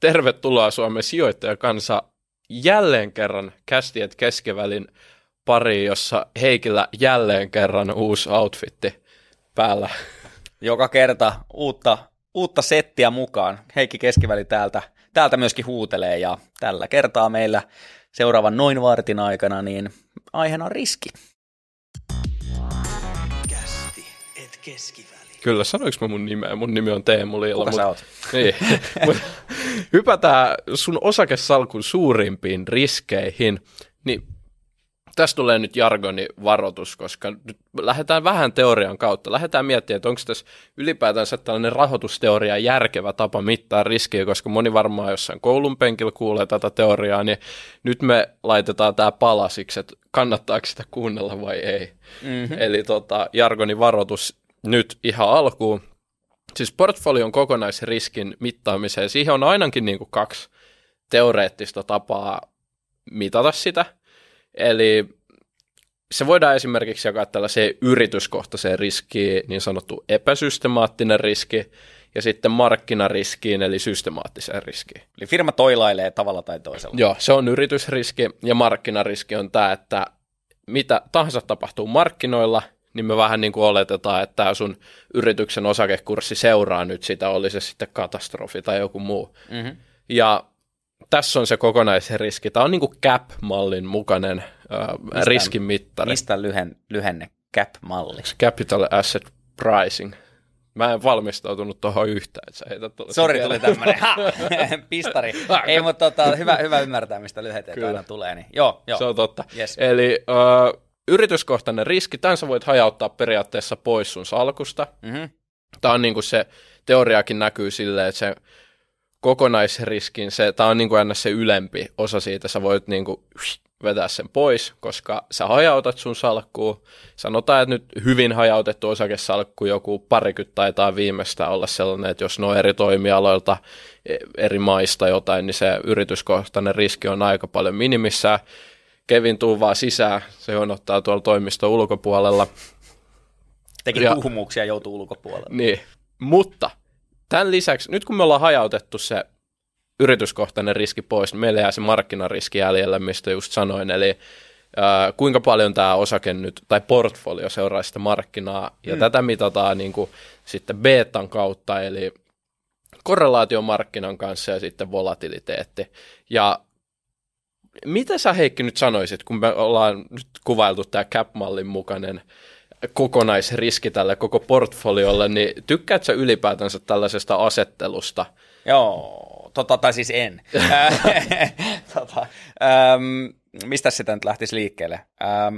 tervetuloa Suomen sijoittajakansa jälleen kerran kästiet keskivälin pari, jossa Heikillä jälleen kerran uusi outfitti päällä. Joka kerta uutta, uutta settiä mukaan. Heikki Keskiväli täältä, täältä myöskin huutelee ja tällä kertaa meillä seuraavan noin vartin aikana niin aiheena on riski. Kästi, et keskiväli. Kyllä, sanoinko mä mun nimeä? Mun nimi on Teemu Liila. Kuka mut, sä oot? Niin, hypätään sun osakesalkun suurimpiin riskeihin. Niin tästä tulee nyt jargoni varoitus, koska nyt lähdetään vähän teorian kautta. Lähdetään miettimään, että onko tässä ylipäätänsä tällainen rahoitusteoria järkevä tapa mittaa riskiä, koska moni varmaan jossain koulun penkillä kuulee tätä teoriaa, niin nyt me laitetaan tämä palasiksi, että kannattaako sitä kuunnella vai ei. Mm-hmm. Eli tota, jargoni varoitus nyt ihan alkuun. Siis portfolion kokonaisriskin mittaamiseen, siihen on ainakin niin kuin kaksi teoreettista tapaa mitata sitä – Eli se voidaan esimerkiksi jakaa tällaiseen yrityskohtaiseen riskiin, niin sanottu epäsystemaattinen riski, ja sitten markkinariskiin, eli systemaattiseen riskiin. Eli firma toilailee tavalla tai toisella. Joo, se on yritysriski, ja markkinariski on tämä, että mitä tahansa tapahtuu markkinoilla, niin me vähän niin kuin oletetaan, että tämä sun yrityksen osakekurssi seuraa nyt sitä, oli se sitten katastrofi tai joku muu. Mm-hmm. Ja tässä on se kokonaisriski. Tämä on niin kuin CAP-mallin mukainen äh, riskin mittari. Mistä lyhen, lyhenne CAP-malli? Capital Asset Pricing. Mä en valmistautunut tuohon yhtään, Sori, tuli tämmöinen pistari. Ei, mutta tota, hyvä, hyvä ymmärtää, mistä lyheteet aina tulee. Niin. Joo, joo. Se on totta. Yes. Eli uh, yrityskohtainen riski, tämän sä voit hajauttaa periaatteessa pois sun salkusta. Mm-hmm. Tämä on niin kuin se, teoriakin näkyy silleen, että se kokonaisriskin, se, tämä on niin kuin se ylempi osa siitä, sä voit niin kuin vetää sen pois, koska sä hajautat sun salkkuun. Sanotaan, että nyt hyvin hajautettu osakesalkku, joku parikymmentä taitaa viimeistä olla sellainen, että jos ne on eri toimialoilta, e, eri maista jotain, niin se yrityskohtainen riski on aika paljon minimissä. Kevin tuu vaan sisään, se on ottaa tuolla toimiston ulkopuolella. Teki ja, puhumuksia joutuu ulkopuolelle. Niin, mutta Tämän lisäksi, nyt kun me ollaan hajautettu se yrityskohtainen riski pois, niin meillä jää se markkinariski jäljellä, mistä just sanoin, eli äh, kuinka paljon tämä osake nyt, tai portfolio seuraa sitä markkinaa, ja mm. tätä mitataan niin kuin, sitten betan kautta, eli korrelaatio markkinan kanssa ja sitten volatiliteetti. Ja mitä sä Heikki nyt sanoisit, kun me ollaan nyt kuvailtu tämä CAP-mallin mukainen kokonaisriski tälle koko portfoliolle, niin tykkäätkö sä ylipäätänsä tällaisesta asettelusta? Joo, tota, tai siis en. tota, ähm, mistä sitä nyt lähtisi liikkeelle? Ähm,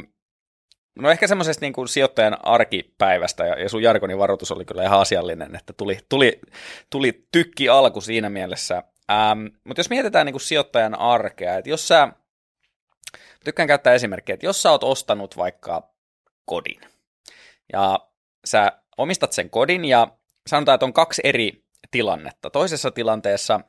no ehkä semmoisesta niin kuin sijoittajan arkipäivästä, ja, ja sun Jarkonin varoitus oli kyllä ihan asiallinen, että tuli, tuli, tuli tykki alku siinä mielessä. Ähm, mutta jos mietitään niin kuin sijoittajan arkea, että jos sä, tykkään käyttää esimerkkejä, että jos sä oot ostanut vaikka kodin, ja sä omistat sen kodin ja sanotaan, että on kaksi eri tilannetta. Toisessa tilanteessa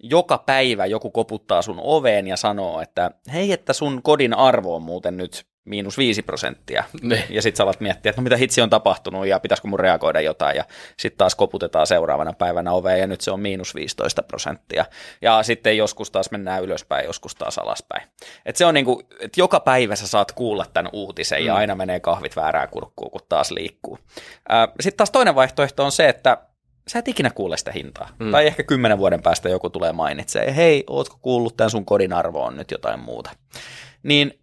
joka päivä joku koputtaa sun oveen ja sanoo, että hei, että sun kodin arvo on muuten nyt miinus viisi prosenttia. Ne. Ja sitten sä alat miettiä, että no mitä hitsi on tapahtunut ja pitäisikö mun reagoida jotain. Ja sitten taas koputetaan seuraavana päivänä oveen ja nyt se on miinus 15 prosenttia. Ja sitten joskus taas mennään ylöspäin, joskus taas alaspäin. Et se on niinku, että joka päivä sä saat kuulla tämän uutisen mm. ja aina menee kahvit väärää kurkkuun, kun taas liikkuu. Sitten taas toinen vaihtoehto on se, että sä et ikinä kuule sitä hintaa. Mm. Tai ehkä kymmenen vuoden päästä joku tulee mainitsemaan, hei, ootko kuullut, tämän sun kodin arvo on nyt jotain muuta. Niin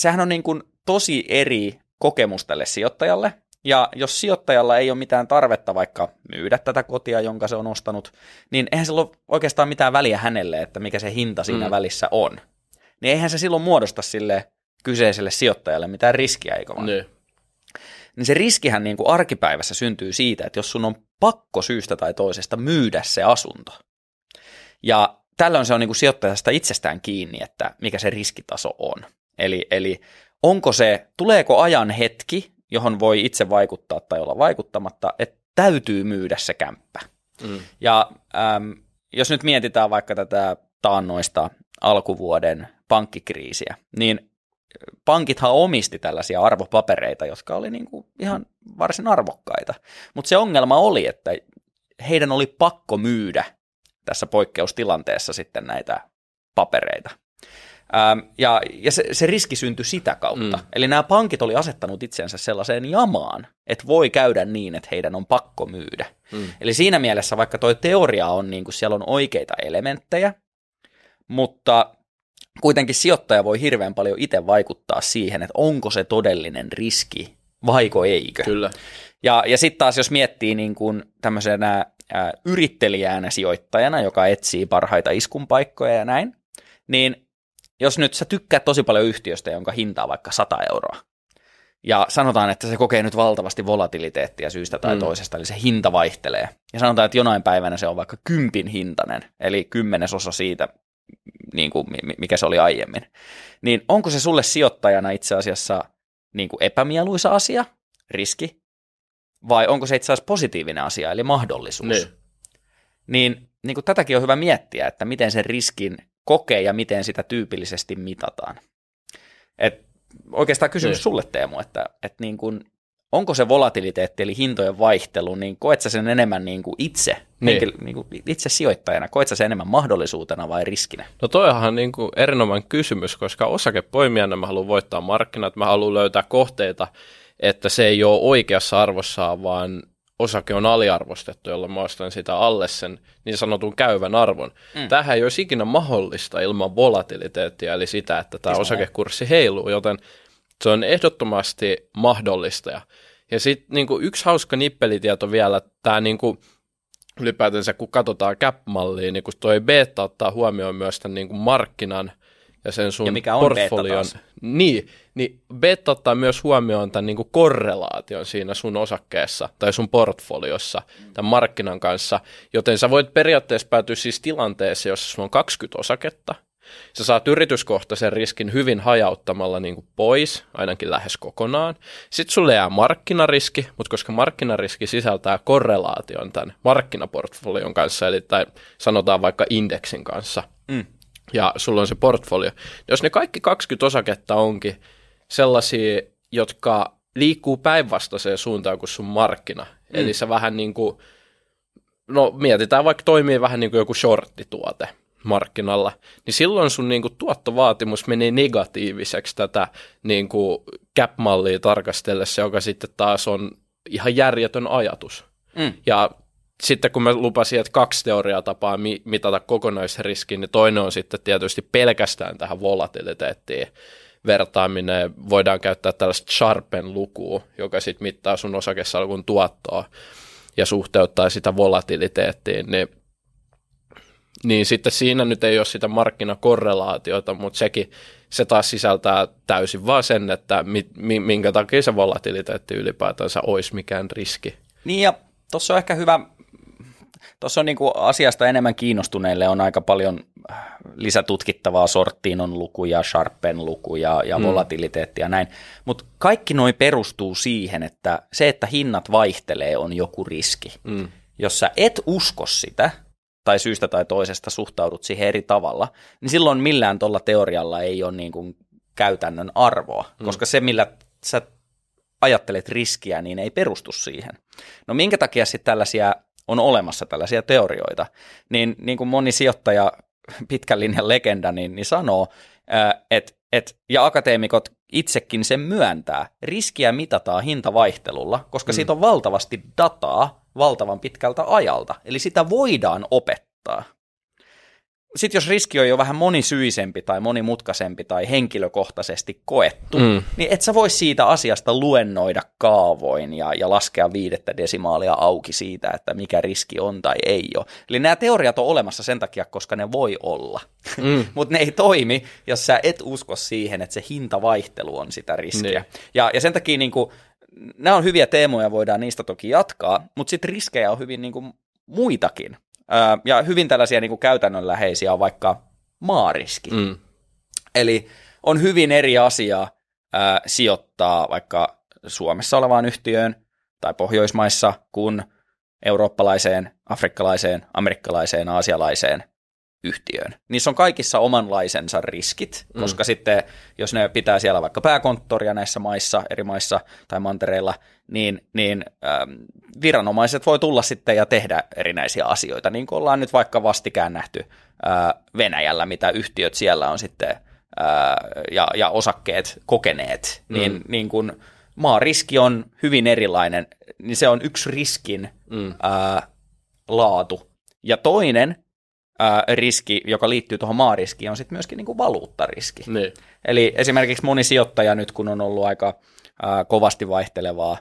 sehän on niin kuin tosi eri kokemus tälle sijoittajalle, ja jos sijoittajalla ei ole mitään tarvetta vaikka myydä tätä kotia, jonka se on ostanut, niin eihän sillä ole oikeastaan mitään väliä hänelle, että mikä se hinta siinä mm. välissä on. Niin eihän se silloin muodosta sille kyseiselle sijoittajalle mitään riskiä, eikö vaan? Ne. Niin se riskihän niin kuin arkipäivässä syntyy siitä, että jos sun on pakko syystä tai toisesta myydä se asunto, ja tällöin se on niin kuin sijoittajasta itsestään kiinni, että mikä se riskitaso on. Eli, eli onko se, tuleeko ajan hetki, johon voi itse vaikuttaa tai olla vaikuttamatta, että täytyy myydä se kämppä. Mm. Ja äm, jos nyt mietitään vaikka tätä taannoista alkuvuoden pankkikriisiä, niin pankithan omisti tällaisia arvopapereita, jotka oli niin kuin ihan varsin arvokkaita. Mutta se ongelma oli, että heidän oli pakko myydä tässä poikkeustilanteessa sitten näitä papereita. Ähm, ja ja se, se riski syntyi sitä kautta. Mm. Eli nämä pankit oli asettanut itsensä sellaiseen jamaan, että voi käydä niin, että heidän on pakko myydä. Mm. Eli siinä mielessä, vaikka tuo teoria on, niin kuin siellä on oikeita elementtejä, mutta kuitenkin sijoittaja voi hirveän paljon itse vaikuttaa siihen, että onko se todellinen riski vaiko eikö. Kyllä. Ja, ja sitten taas jos miettii niin kuin tämmöisenä ää, yrittelijänä sijoittajana, joka etsii parhaita iskunpaikkoja ja näin, niin jos nyt sä tykkäät tosi paljon yhtiöstä, jonka hinta on vaikka 100 euroa, ja sanotaan, että se kokee nyt valtavasti volatiliteettia syystä tai mm. toisesta, eli se hinta vaihtelee. Ja sanotaan, että jonain päivänä se on vaikka kympin hintainen, eli kymmenesosa siitä, niin kuin, mikä se oli aiemmin. Niin onko se sulle sijoittajana itse asiassa niin kuin epämieluisa asia, riski, vai onko se itse asiassa positiivinen asia, eli mahdollisuus? Niin, Niin, niin kuin tätäkin on hyvä miettiä, että miten sen riskin kokee ja miten sitä tyypillisesti mitataan. Et oikeastaan kysymys Niin. sulle Teemu, että, että niin kuin, onko se volatiliteetti eli hintojen vaihtelu, niin koet sä sen enemmän niin kuin itse, Niin. henkilö, niin kuin itse sijoittajana, koet sä sen enemmän mahdollisuutena vai riskinä? No toihan niin kuin erinomainen kysymys, koska osakepoimijana mä haluan voittaa markkinat, mä haluan löytää kohteita, että se ei ole oikeassa arvossaan, vaan osake on aliarvostettu, jolloin mä ostan sitä alle sen niin sanotun käyvän arvon. Mm. Tähän ei olisi ikinä mahdollista ilman volatiliteettia, eli sitä, että tämä osakekurssi heiluu, joten se on ehdottomasti mahdollista. Ja, ja sitten niinku yksi hauska nippelitieto vielä, tämä niinku, ylipäätänsä kun katsotaan cap-mallia, niin kun toi beta ottaa huomioon myös tämän niin kuin markkinan ja sen sun Ja mikä on portfolion. Niin, niin beta ottaa myös huomioon tämän niin kuin korrelaation siinä sun osakkeessa tai sun portfoliossa tämän markkinan kanssa, joten sä voit periaatteessa päätyä siis tilanteeseen, jossa sulla on 20 osaketta, Sä saat yrityskohtaisen riskin hyvin hajauttamalla niin kuin pois, ainakin lähes kokonaan. Sitten sulle jää markkinariski, mutta koska markkinariski sisältää korrelaation tämän markkinaportfolion kanssa, eli tai sanotaan vaikka indeksin kanssa, Mm. Ja sulla on se portfolio. Jos ne kaikki 20 osaketta onkin sellaisia, jotka liikkuu päinvastaiseen suuntaan kuin sun markkina, mm. eli sä vähän niin kuin, no mietitään vaikka toimii vähän niin kuin joku shorttituote markkinalla, niin silloin sun niin kuin tuottovaatimus menee negatiiviseksi tätä niin kuin cap-mallia tarkastellessa, joka sitten taas on ihan järjetön ajatus. Mm. Ja sitten kun mä lupasin, että kaksi teoriaa tapaa mi- mitata kokonaisriskin, niin toinen on sitten tietysti pelkästään tähän volatiliteettiin vertaaminen. Voidaan käyttää tällaista Sharpen-lukua, joka sitten mittaa sun osakesalkun tuottoa ja suhteuttaa sitä volatiliteettiin, niin niin sitten siinä nyt ei ole sitä markkinakorrelaatiota, mutta sekin, se taas sisältää täysin vaan sen, että mi, mi, minkä takia se volatiliteetti ylipäätänsä olisi mikään riski. Niin ja tuossa on ehkä hyvä, tuossa on niinku asiasta enemmän kiinnostuneille on aika paljon äh, lisätutkittavaa, sorttiin on lukuja, Sharpen lukuja ja mm. volatiliteettia ja näin, mutta kaikki noi perustuu siihen, että se, että hinnat vaihtelee on joku riski. Mm. Jos sä et usko sitä, tai syystä tai toisesta suhtaudut siihen eri tavalla, niin silloin millään tuolla teorialla ei ole niin kuin käytännön arvoa, mm. koska se, millä sä ajattelet riskiä, niin ei perustu siihen. No minkä takia sitten tällaisia on olemassa tällaisia teorioita, niin, niin kuin moni sijoittaja, pitkän linjan legenda, niin, niin sanoo, että et, ja akateemikot itsekin sen myöntää, riskiä mitataan hintavaihtelulla, koska mm. siitä on valtavasti dataa valtavan pitkältä ajalta, eli sitä voidaan opettaa. Sitten jos riski on jo vähän monisyisempi tai monimutkaisempi tai henkilökohtaisesti koettu, mm. niin et sä voi siitä asiasta luennoida kaavoin ja, ja laskea viidettä desimaalia auki siitä, että mikä riski on tai ei ole. Eli nämä teoriat on olemassa sen takia, koska ne voi olla, mm. mutta ne ei toimi, jos sä et usko siihen, että se hintavaihtelu on sitä riskiä. Niin. Ja, ja sen takia niin kuin, nämä on hyviä teemoja, voidaan niistä toki jatkaa, mutta sitten riskejä on hyvin niin kuin, muitakin. Ja hyvin tällaisia niin kuin käytännönläheisiä on vaikka maariski. Mm. Eli on hyvin eri asia ää, sijoittaa vaikka Suomessa olevaan yhtiöön tai Pohjoismaissa kuin eurooppalaiseen, afrikkalaiseen, amerikkalaiseen, aasialaiseen yhtiöön. Niissä on kaikissa omanlaisensa riskit, mm. koska sitten jos ne pitää siellä vaikka pääkonttoria näissä maissa, eri maissa tai mantereilla, niin, niin ähm, viranomaiset voi tulla sitten ja tehdä erinäisiä asioita, niin kuin ollaan nyt vaikka vastikään nähty äh, Venäjällä, mitä yhtiöt siellä on sitten äh, ja, ja osakkeet kokeneet, mm. niin, niin kun maariski on hyvin erilainen, niin se on yksi riskin mm. äh, laatu. Ja toinen ää, riski, joka liittyy tuohon maariskiin, on sitten myöskin niin kuin valuuttariski. Niin. Eli esimerkiksi moni sijoittaja nyt, kun on ollut aika ää, kovasti vaihtelevaa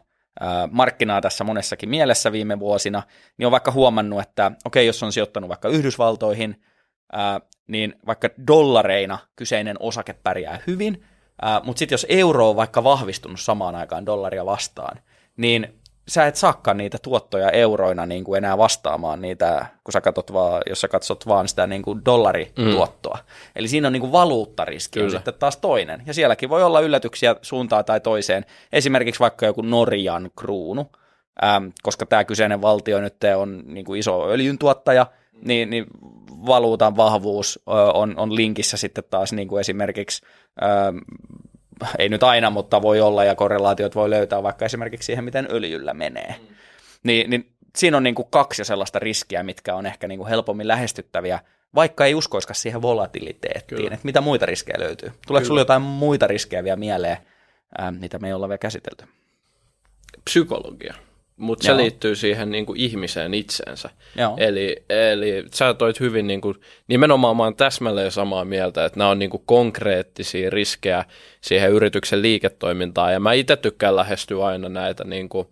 markkinaa tässä monessakin mielessä viime vuosina, niin on vaikka huomannut, että okei, jos on sijoittanut vaikka Yhdysvaltoihin, niin vaikka dollareina kyseinen osake pärjää hyvin, mutta sitten jos euro on vaikka vahvistunut samaan aikaan dollaria vastaan, niin sä et saakaan niitä tuottoja euroina niin kuin enää vastaamaan niitä, kun sä katsot vaan, jos sä katsot vaan sitä niin kuin dollarituottoa. Mm. Eli siinä on niin kuin valuuttariski on sitten taas toinen. Ja sielläkin voi olla yllätyksiä suuntaan tai toiseen. Esimerkiksi vaikka joku Norjan kruunu, ähm, koska tämä kyseinen valtio nyt on niin kuin iso öljyntuottaja, niin, niin valuutan vahvuus on, on linkissä sitten taas niin kuin esimerkiksi ähm, ei nyt aina, mutta voi olla ja korrelaatiot voi löytää vaikka esimerkiksi siihen, miten öljyllä menee. Mm. Niin, niin siinä on niin kuin kaksi sellaista riskiä, mitkä on ehkä niin kuin helpommin lähestyttäviä, vaikka ei uskoiskaan siihen volatiliteettiin, Kyllä. että mitä muita riskejä löytyy. Tuleeko sinulla jotain muita riskejä vielä mieleen, ää, mitä me ei olla vielä käsitelty? Psykologia mutta se liittyy siihen niin kuin ihmiseen itseensä. Joo. Eli, eli sä toit hyvin, niin kuin, nimenomaan mä oon täsmälleen samaa mieltä, että nämä on niin kuin konkreettisia riskejä siihen yrityksen liiketoimintaan, ja mä itse tykkään lähestyä aina näitä niin kuin,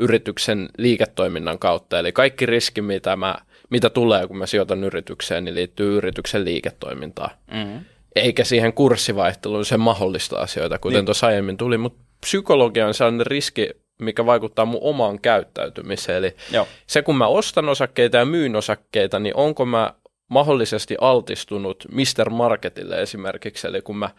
yrityksen liiketoiminnan kautta, eli kaikki riski, mitä, mä, mitä tulee, kun mä sijoitan yritykseen, niin liittyy yrityksen liiketoimintaan. Mm-hmm. Eikä siihen kurssivaihteluun se mahdollista asioita, kuten niin. tuossa aiemmin tuli, mutta psykologia on sellainen riski, mikä vaikuttaa mun omaan käyttäytymiseen. Eli Joo. se, kun mä ostan osakkeita ja myyn osakkeita, niin onko mä mahdollisesti altistunut Mr. Marketille esimerkiksi, eli kun mä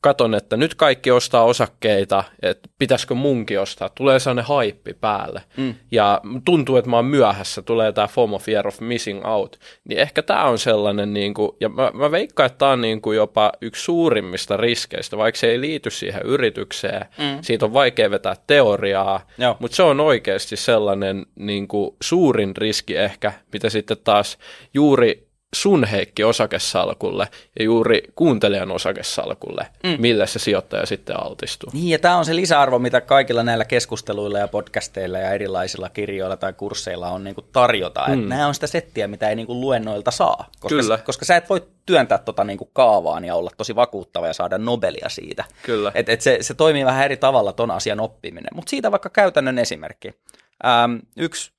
katon, että nyt kaikki ostaa osakkeita, että pitäisikö munkin ostaa, tulee sellainen haippi päälle. Mm. Ja tuntuu, että mä oon myöhässä, tulee tämä FOMO, Fear of Missing Out. Niin ehkä tämä on sellainen, niin kuin, ja mä, mä veikkaan, että tämä on niin kuin jopa yksi suurimmista riskeistä, vaikka se ei liity siihen yritykseen. Mm. Siitä on vaikea vetää teoriaa, Joo. mutta se on oikeasti sellainen niin kuin suurin riski ehkä, mitä sitten taas juuri sun Heikki osakesalkulle ja juuri kuuntelijan osakesalkulle, mm. millä se sijoittaja sitten altistuu. Niin, ja tämä on se lisäarvo, mitä kaikilla näillä keskusteluilla ja podcasteilla ja erilaisilla kirjoilla tai kursseilla on niin kuin tarjota. Mm. Nämä on sitä settiä, mitä ei niin kuin luennoilta saa, koska, Kyllä. koska sä et voi työntää tota niin kuin kaavaan ja olla tosi vakuuttava ja saada Nobelia siitä. Kyllä. Et, et se, se toimii vähän eri tavalla ton asian oppiminen. Mutta siitä vaikka käytännön esimerkki. Ähm, yksi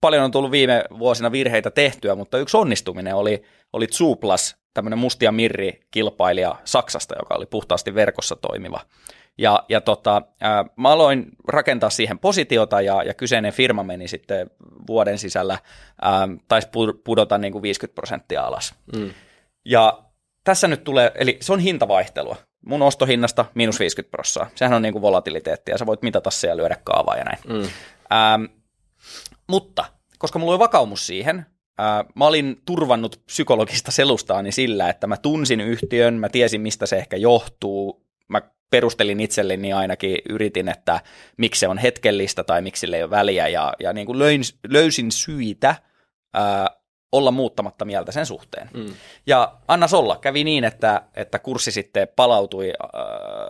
paljon on tullut viime vuosina virheitä tehtyä, mutta yksi onnistuminen oli, oli Zuplas, tämmöinen mustia mirri-kilpailija Saksasta, joka oli puhtaasti verkossa toimiva. Ja, ja tota, ää, mä aloin rakentaa siihen positiota ja, ja kyseinen firma meni sitten vuoden sisällä, ää, taisi pudota niin kuin 50 prosenttia alas. Mm. Ja tässä nyt tulee, eli se on hintavaihtelua. Mun ostohinnasta miinus 50 prosenttia. Sehän on niin kuin volatiliteettia, sä voit mitata se ja lyödä kaavaa ja näin. Mm. Ähm, mutta koska mulla oli vakaumus siihen, ää, mä olin turvannut psykologista selustaani sillä, että mä tunsin yhtiön, mä tiesin mistä se ehkä johtuu, mä perustelin itselleni ainakin, yritin, että miksi se on hetkellistä tai miksi sille ei ole väliä, ja, ja niin kuin löin, löysin syitä ää, olla muuttamatta mieltä sen suhteen. Mm. Ja anna olla, kävi niin, että, että kurssi sitten palautui äh,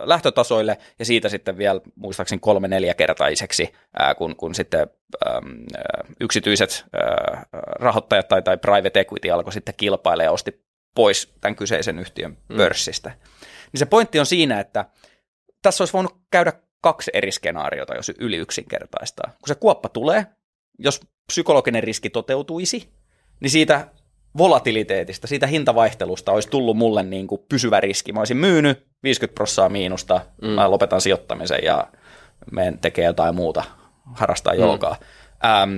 lähtötasoille ja siitä sitten vielä muistaakseni kolme neljäkertaiseksi, äh, kun, kun sitten ähm, yksityiset äh, rahoittajat tai, tai private equity alkoi sitten kilpailla ja osti pois tämän kyseisen yhtiön mm. pörssistä. Niin se pointti on siinä, että tässä olisi voinut käydä kaksi eri skenaariota, jos yli yksinkertaistaa. Kun se kuoppa tulee, jos psykologinen riski toteutuisi, niin siitä volatiliteetista, siitä hintavaihtelusta olisi tullut mulle niin kuin pysyvä riski. Mä olisin myynyt 50 prosenttia miinusta, mm. mä lopetan sijoittamisen ja menen tekee jotain muuta, harrastaa mm. joogaa. Ähm,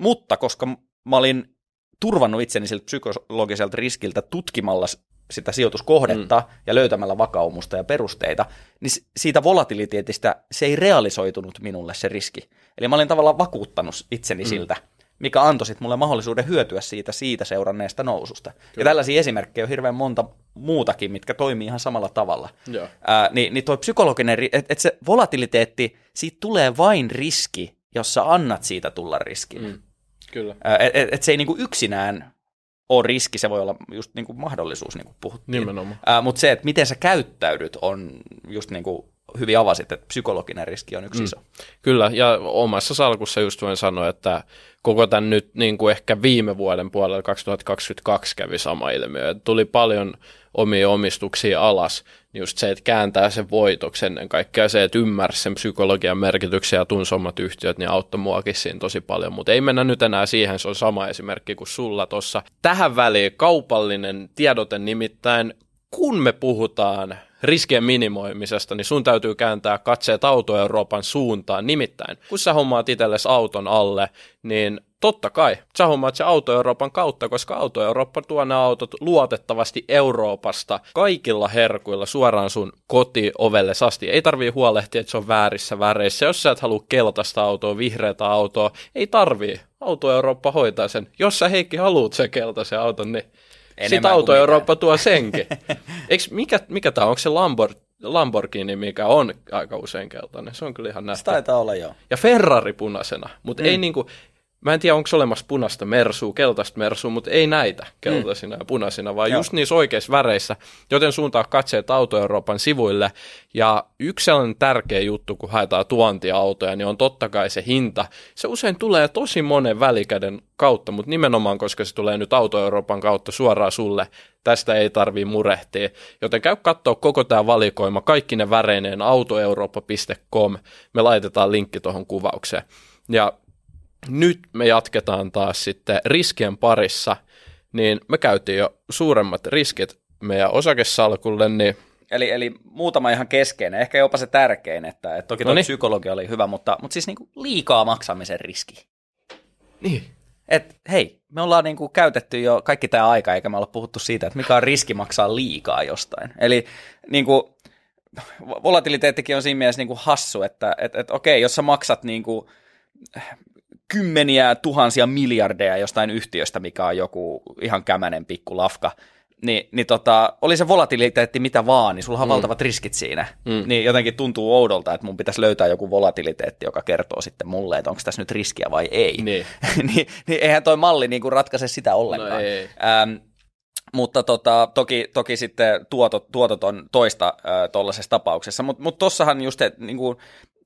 mutta koska mä olin turvannut itseni siltä psykologiselta riskiltä tutkimalla sitä sijoituskohdetta mm. ja löytämällä vakaumusta ja perusteita, niin siitä volatiliteetistä se ei realisoitunut minulle se riski. Eli mä olin tavallaan vakuuttanut itseni mm. siltä, mikä antoi sitten mulle mahdollisuuden hyötyä siitä, siitä seuranneesta noususta. Kyllä. Ja tällaisia esimerkkejä on hirveän monta muutakin, mitkä toimii ihan samalla tavalla. Joo. Ää, niin, niin toi psykologinen, että et se volatiliteetti, siitä tulee vain riski, jos sä annat siitä tulla riskin. Mm. Kyllä. Että et, et se ei niinku yksinään ole riski, se voi olla just niinku mahdollisuus, niin kuin puhuttiin. Nimenomaan. Mutta se, että miten sä käyttäydyt, on just niin kuin hyvin avasit, että psykologinen riski on yksi mm. iso. Kyllä, ja omassa salkussa just voin sanoa, että koko tämän nyt niin kuin ehkä viime vuoden puolella 2022 kävi sama ilmiö. Että tuli paljon omia omistuksia alas, niin just se, että kääntää sen voitoksi ennen kaikkea se, että ymmärsi sen psykologian merkityksen ja tunsi omat yhtiöt, niin auttoi muakin siinä tosi paljon. Mutta ei mennä nyt enää siihen, se on sama esimerkki kuin sulla tuossa. Tähän väliin kaupallinen tiedote nimittäin, kun me puhutaan riskien minimoimisesta, niin sun täytyy kääntää katseet auto Euroopan suuntaan. Nimittäin, kun sä hommaat itsellesi auton alle, niin totta kai sä hommaat se auto Euroopan kautta, koska auto Eurooppa tuo nämä autot luotettavasti Euroopasta kaikilla herkuilla suoraan sun kotiovelle asti. Ei tarvii huolehtia, että se on väärissä väreissä. Jos sä et halua keltaista autoa, vihreätä autoa, ei tarvii. Auto Eurooppa hoitaa sen. Jos sä Heikki haluat sen keltaisen auton, niin sitten Auto Eurooppa tuo senkin. Eiks, mikä, mikä tämä on? Onko se Lambor, Lamborghini, mikä on aika usein keltainen? Se on kyllä ihan nähty. Se taitaa olla, joo. Ja Ferrari punaisena, mutta mm. ei niinku, Mä en tiedä, onko olemassa punaista mersua, keltaista mersua, mutta ei näitä keltaisina mm. ja punaisina, vaan Joo. just niissä oikeissa väreissä, joten suuntaa katseet Auto Euroopan sivuille. Ja yksi sellainen tärkeä juttu, kun haetaan tuontiautoja, niin on totta kai se hinta. Se usein tulee tosi monen välikäden kautta, mutta nimenomaan, koska se tulee nyt Auto Euroopan kautta suoraan sulle, tästä ei tarvii murehtia. Joten käy katsoa koko tämä valikoima, kaikki ne väreineen autoeurooppa.com. Me laitetaan linkki tuohon kuvaukseen. Ja nyt me jatketaan taas sitten riskien parissa, niin me käytiin jo suuremmat riskit meidän osakesalkulle, niin Eli, eli muutama ihan keskeinen, ehkä jopa se tärkein, että, että toki tuo psykologia oli hyvä, mutta, mutta siis niinku liikaa maksamisen riski. Niin. Et hei, me ollaan niinku käytetty jo kaikki tämä aika, eikä me olla puhuttu siitä, että mikä on riski maksaa liikaa jostain. Eli niinku, volatiliteettikin on siinä mielessä niinku hassu, että et, et, okei, jos sä maksat niinku kymmeniä tuhansia miljardeja jostain yhtiöstä, mikä on joku ihan kämänen pikku lafka, niin, niin tota, oli se volatiliteetti mitä vaan, niin sulla on mm. valtavat riskit siinä. Mm. Niin jotenkin tuntuu oudolta, että mun pitäisi löytää joku volatiliteetti, joka kertoo sitten mulle, että onko tässä nyt riskiä vai ei. Niin. niin, niin eihän toi malli niin kuin ratkaise sitä ollenkaan. No ei. Ähm, mutta tota, toki, toki sitten tuotot, tuotot on toista äh, tuollaisessa tapauksessa, mutta mut tossahan just, että niin kuin,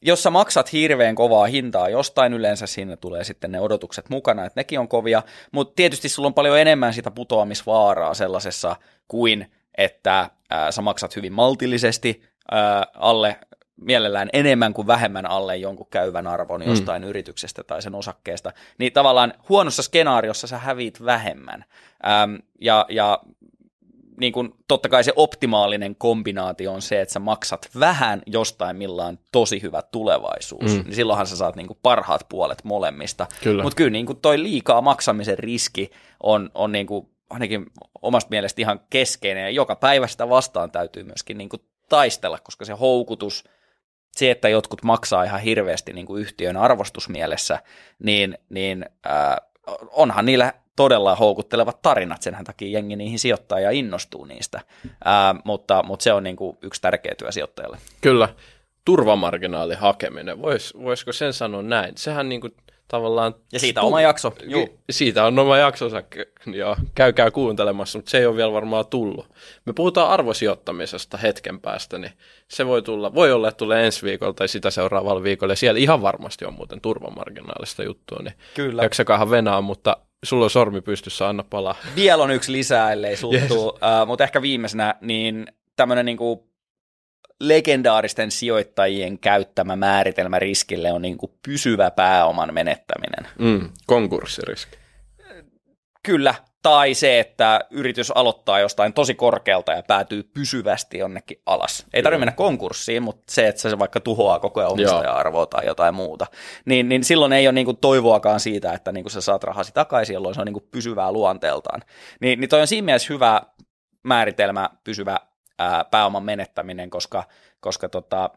jos sä maksat hirveän kovaa hintaa jostain, yleensä siinä tulee sitten ne odotukset mukana, että nekin on kovia, mutta tietysti sulla on paljon enemmän sitä putoamisvaaraa sellaisessa kuin, että ää, sä maksat hyvin maltillisesti ää, alle mielellään enemmän kuin vähemmän alle jonkun käyvän arvon mm. jostain mm. yrityksestä tai sen osakkeesta, niin tavallaan huonossa skenaariossa sä häviit vähemmän. Ähm, ja, ja niin kuin, totta kai se optimaalinen kombinaatio on se, että sä maksat vähän jostain, millä on tosi hyvä tulevaisuus. Mm. Niin silloinhan sä saat niin kuin, parhaat puolet molemmista. Mutta kyllä niin kuin, toi liikaa maksamisen riski on, on niin kuin, ainakin omasta mielestä ihan keskeinen. Ja joka päivä sitä vastaan täytyy myöskin niin kuin, taistella, koska se houkutus, se, että jotkut maksaa ihan hirveästi niin kuin yhtiön arvostusmielessä, niin, niin äh, onhan niillä todella houkuttelevat tarinat, sen takia jengi niihin sijoittaa ja innostuu niistä, Ää, mutta, mutta se on niin kuin yksi tärkeä työ sijoittajalle. Kyllä, turvamarginaali hakeminen, Vois, voisiko sen sanoa näin? Sehän niin kuin tavallaan... Ja siitä oma jakso. Juu. Siitä on oma jaksonsa, joo, käykää kuuntelemassa, mutta se ei ole vielä varmaan tullut. Me puhutaan arvosijoittamisesta hetken päästä, niin se voi tulla, voi olla, että tulee ensi viikolla tai sitä seuraavalla viikolla, ja siellä ihan varmasti on muuten turvamarginaalista juttua, niin Kyllä. jaksakaahan venaa, mutta sulla on sormi pystyssä, anna palaa. Vielä on yksi lisää, ellei suuttuu, yes. uh, mutta ehkä viimeisenä, niin tämmöinen niinku legendaaristen sijoittajien käyttämä määritelmä riskille on niin kuin pysyvä pääoman menettäminen. Mm, konkurssiriski. Kyllä, tai se, että yritys aloittaa jostain tosi korkealta ja päätyy pysyvästi jonnekin alas. Ei tarvitse mennä konkurssiin, mutta se, että se vaikka tuhoaa koko ajan omistaja-arvoa tai jotain muuta, niin, niin silloin ei ole niinku toivoakaan siitä, että niinku sä saat rahasi takaisin, jolloin se on niinku pysyvää luonteeltaan. Niin, niin toi on siinä mielessä hyvä määritelmä, pysyvä ää, pääoman menettäminen, koska, koska tota,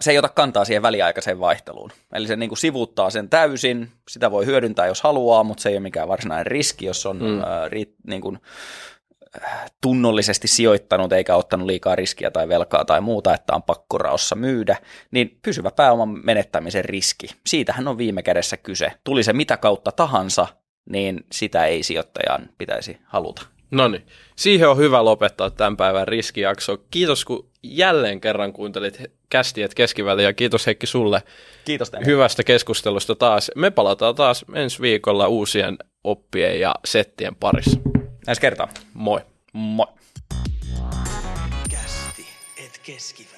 se ei ota kantaa siihen väliaikaiseen vaihteluun. Eli se niin kuin sivuuttaa sen täysin, sitä voi hyödyntää jos haluaa, mutta se ei ole mikään varsinainen riski, jos on mm. ää, ri, niin kuin, tunnollisesti sijoittanut eikä ottanut liikaa riskiä tai velkaa tai muuta, että on pakkoraossa myydä, niin pysyvä pääoman menettämisen riski. Siitähän on viime kädessä kyse. Tuli se mitä kautta tahansa, niin sitä ei sijoittajan pitäisi haluta. No niin, siihen on hyvä lopettaa tämän päivän riskijakso. Kiitos kun jälleen kerran kuuntelit kästiet keskiväliä ja kiitos Heikki sulle kiitos teille. hyvästä keskustelusta taas. Me palataan taas ensi viikolla uusien oppien ja settien parissa. Ensi kertaa. Moi. Moi. Kästi, et keskivä.